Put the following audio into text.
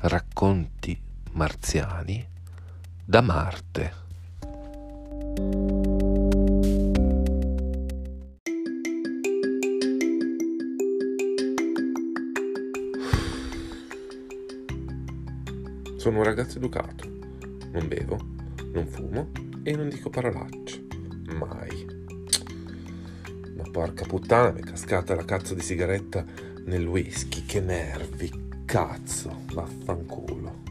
Racconti marziani da Marte. Sono un ragazzo educato, non bevo, non fumo e non dico parolacce. Mai. Ma porca puttana, mi è cascata la cazzo di sigaretta nel whisky, che nervi, cazzo, vaffanculo.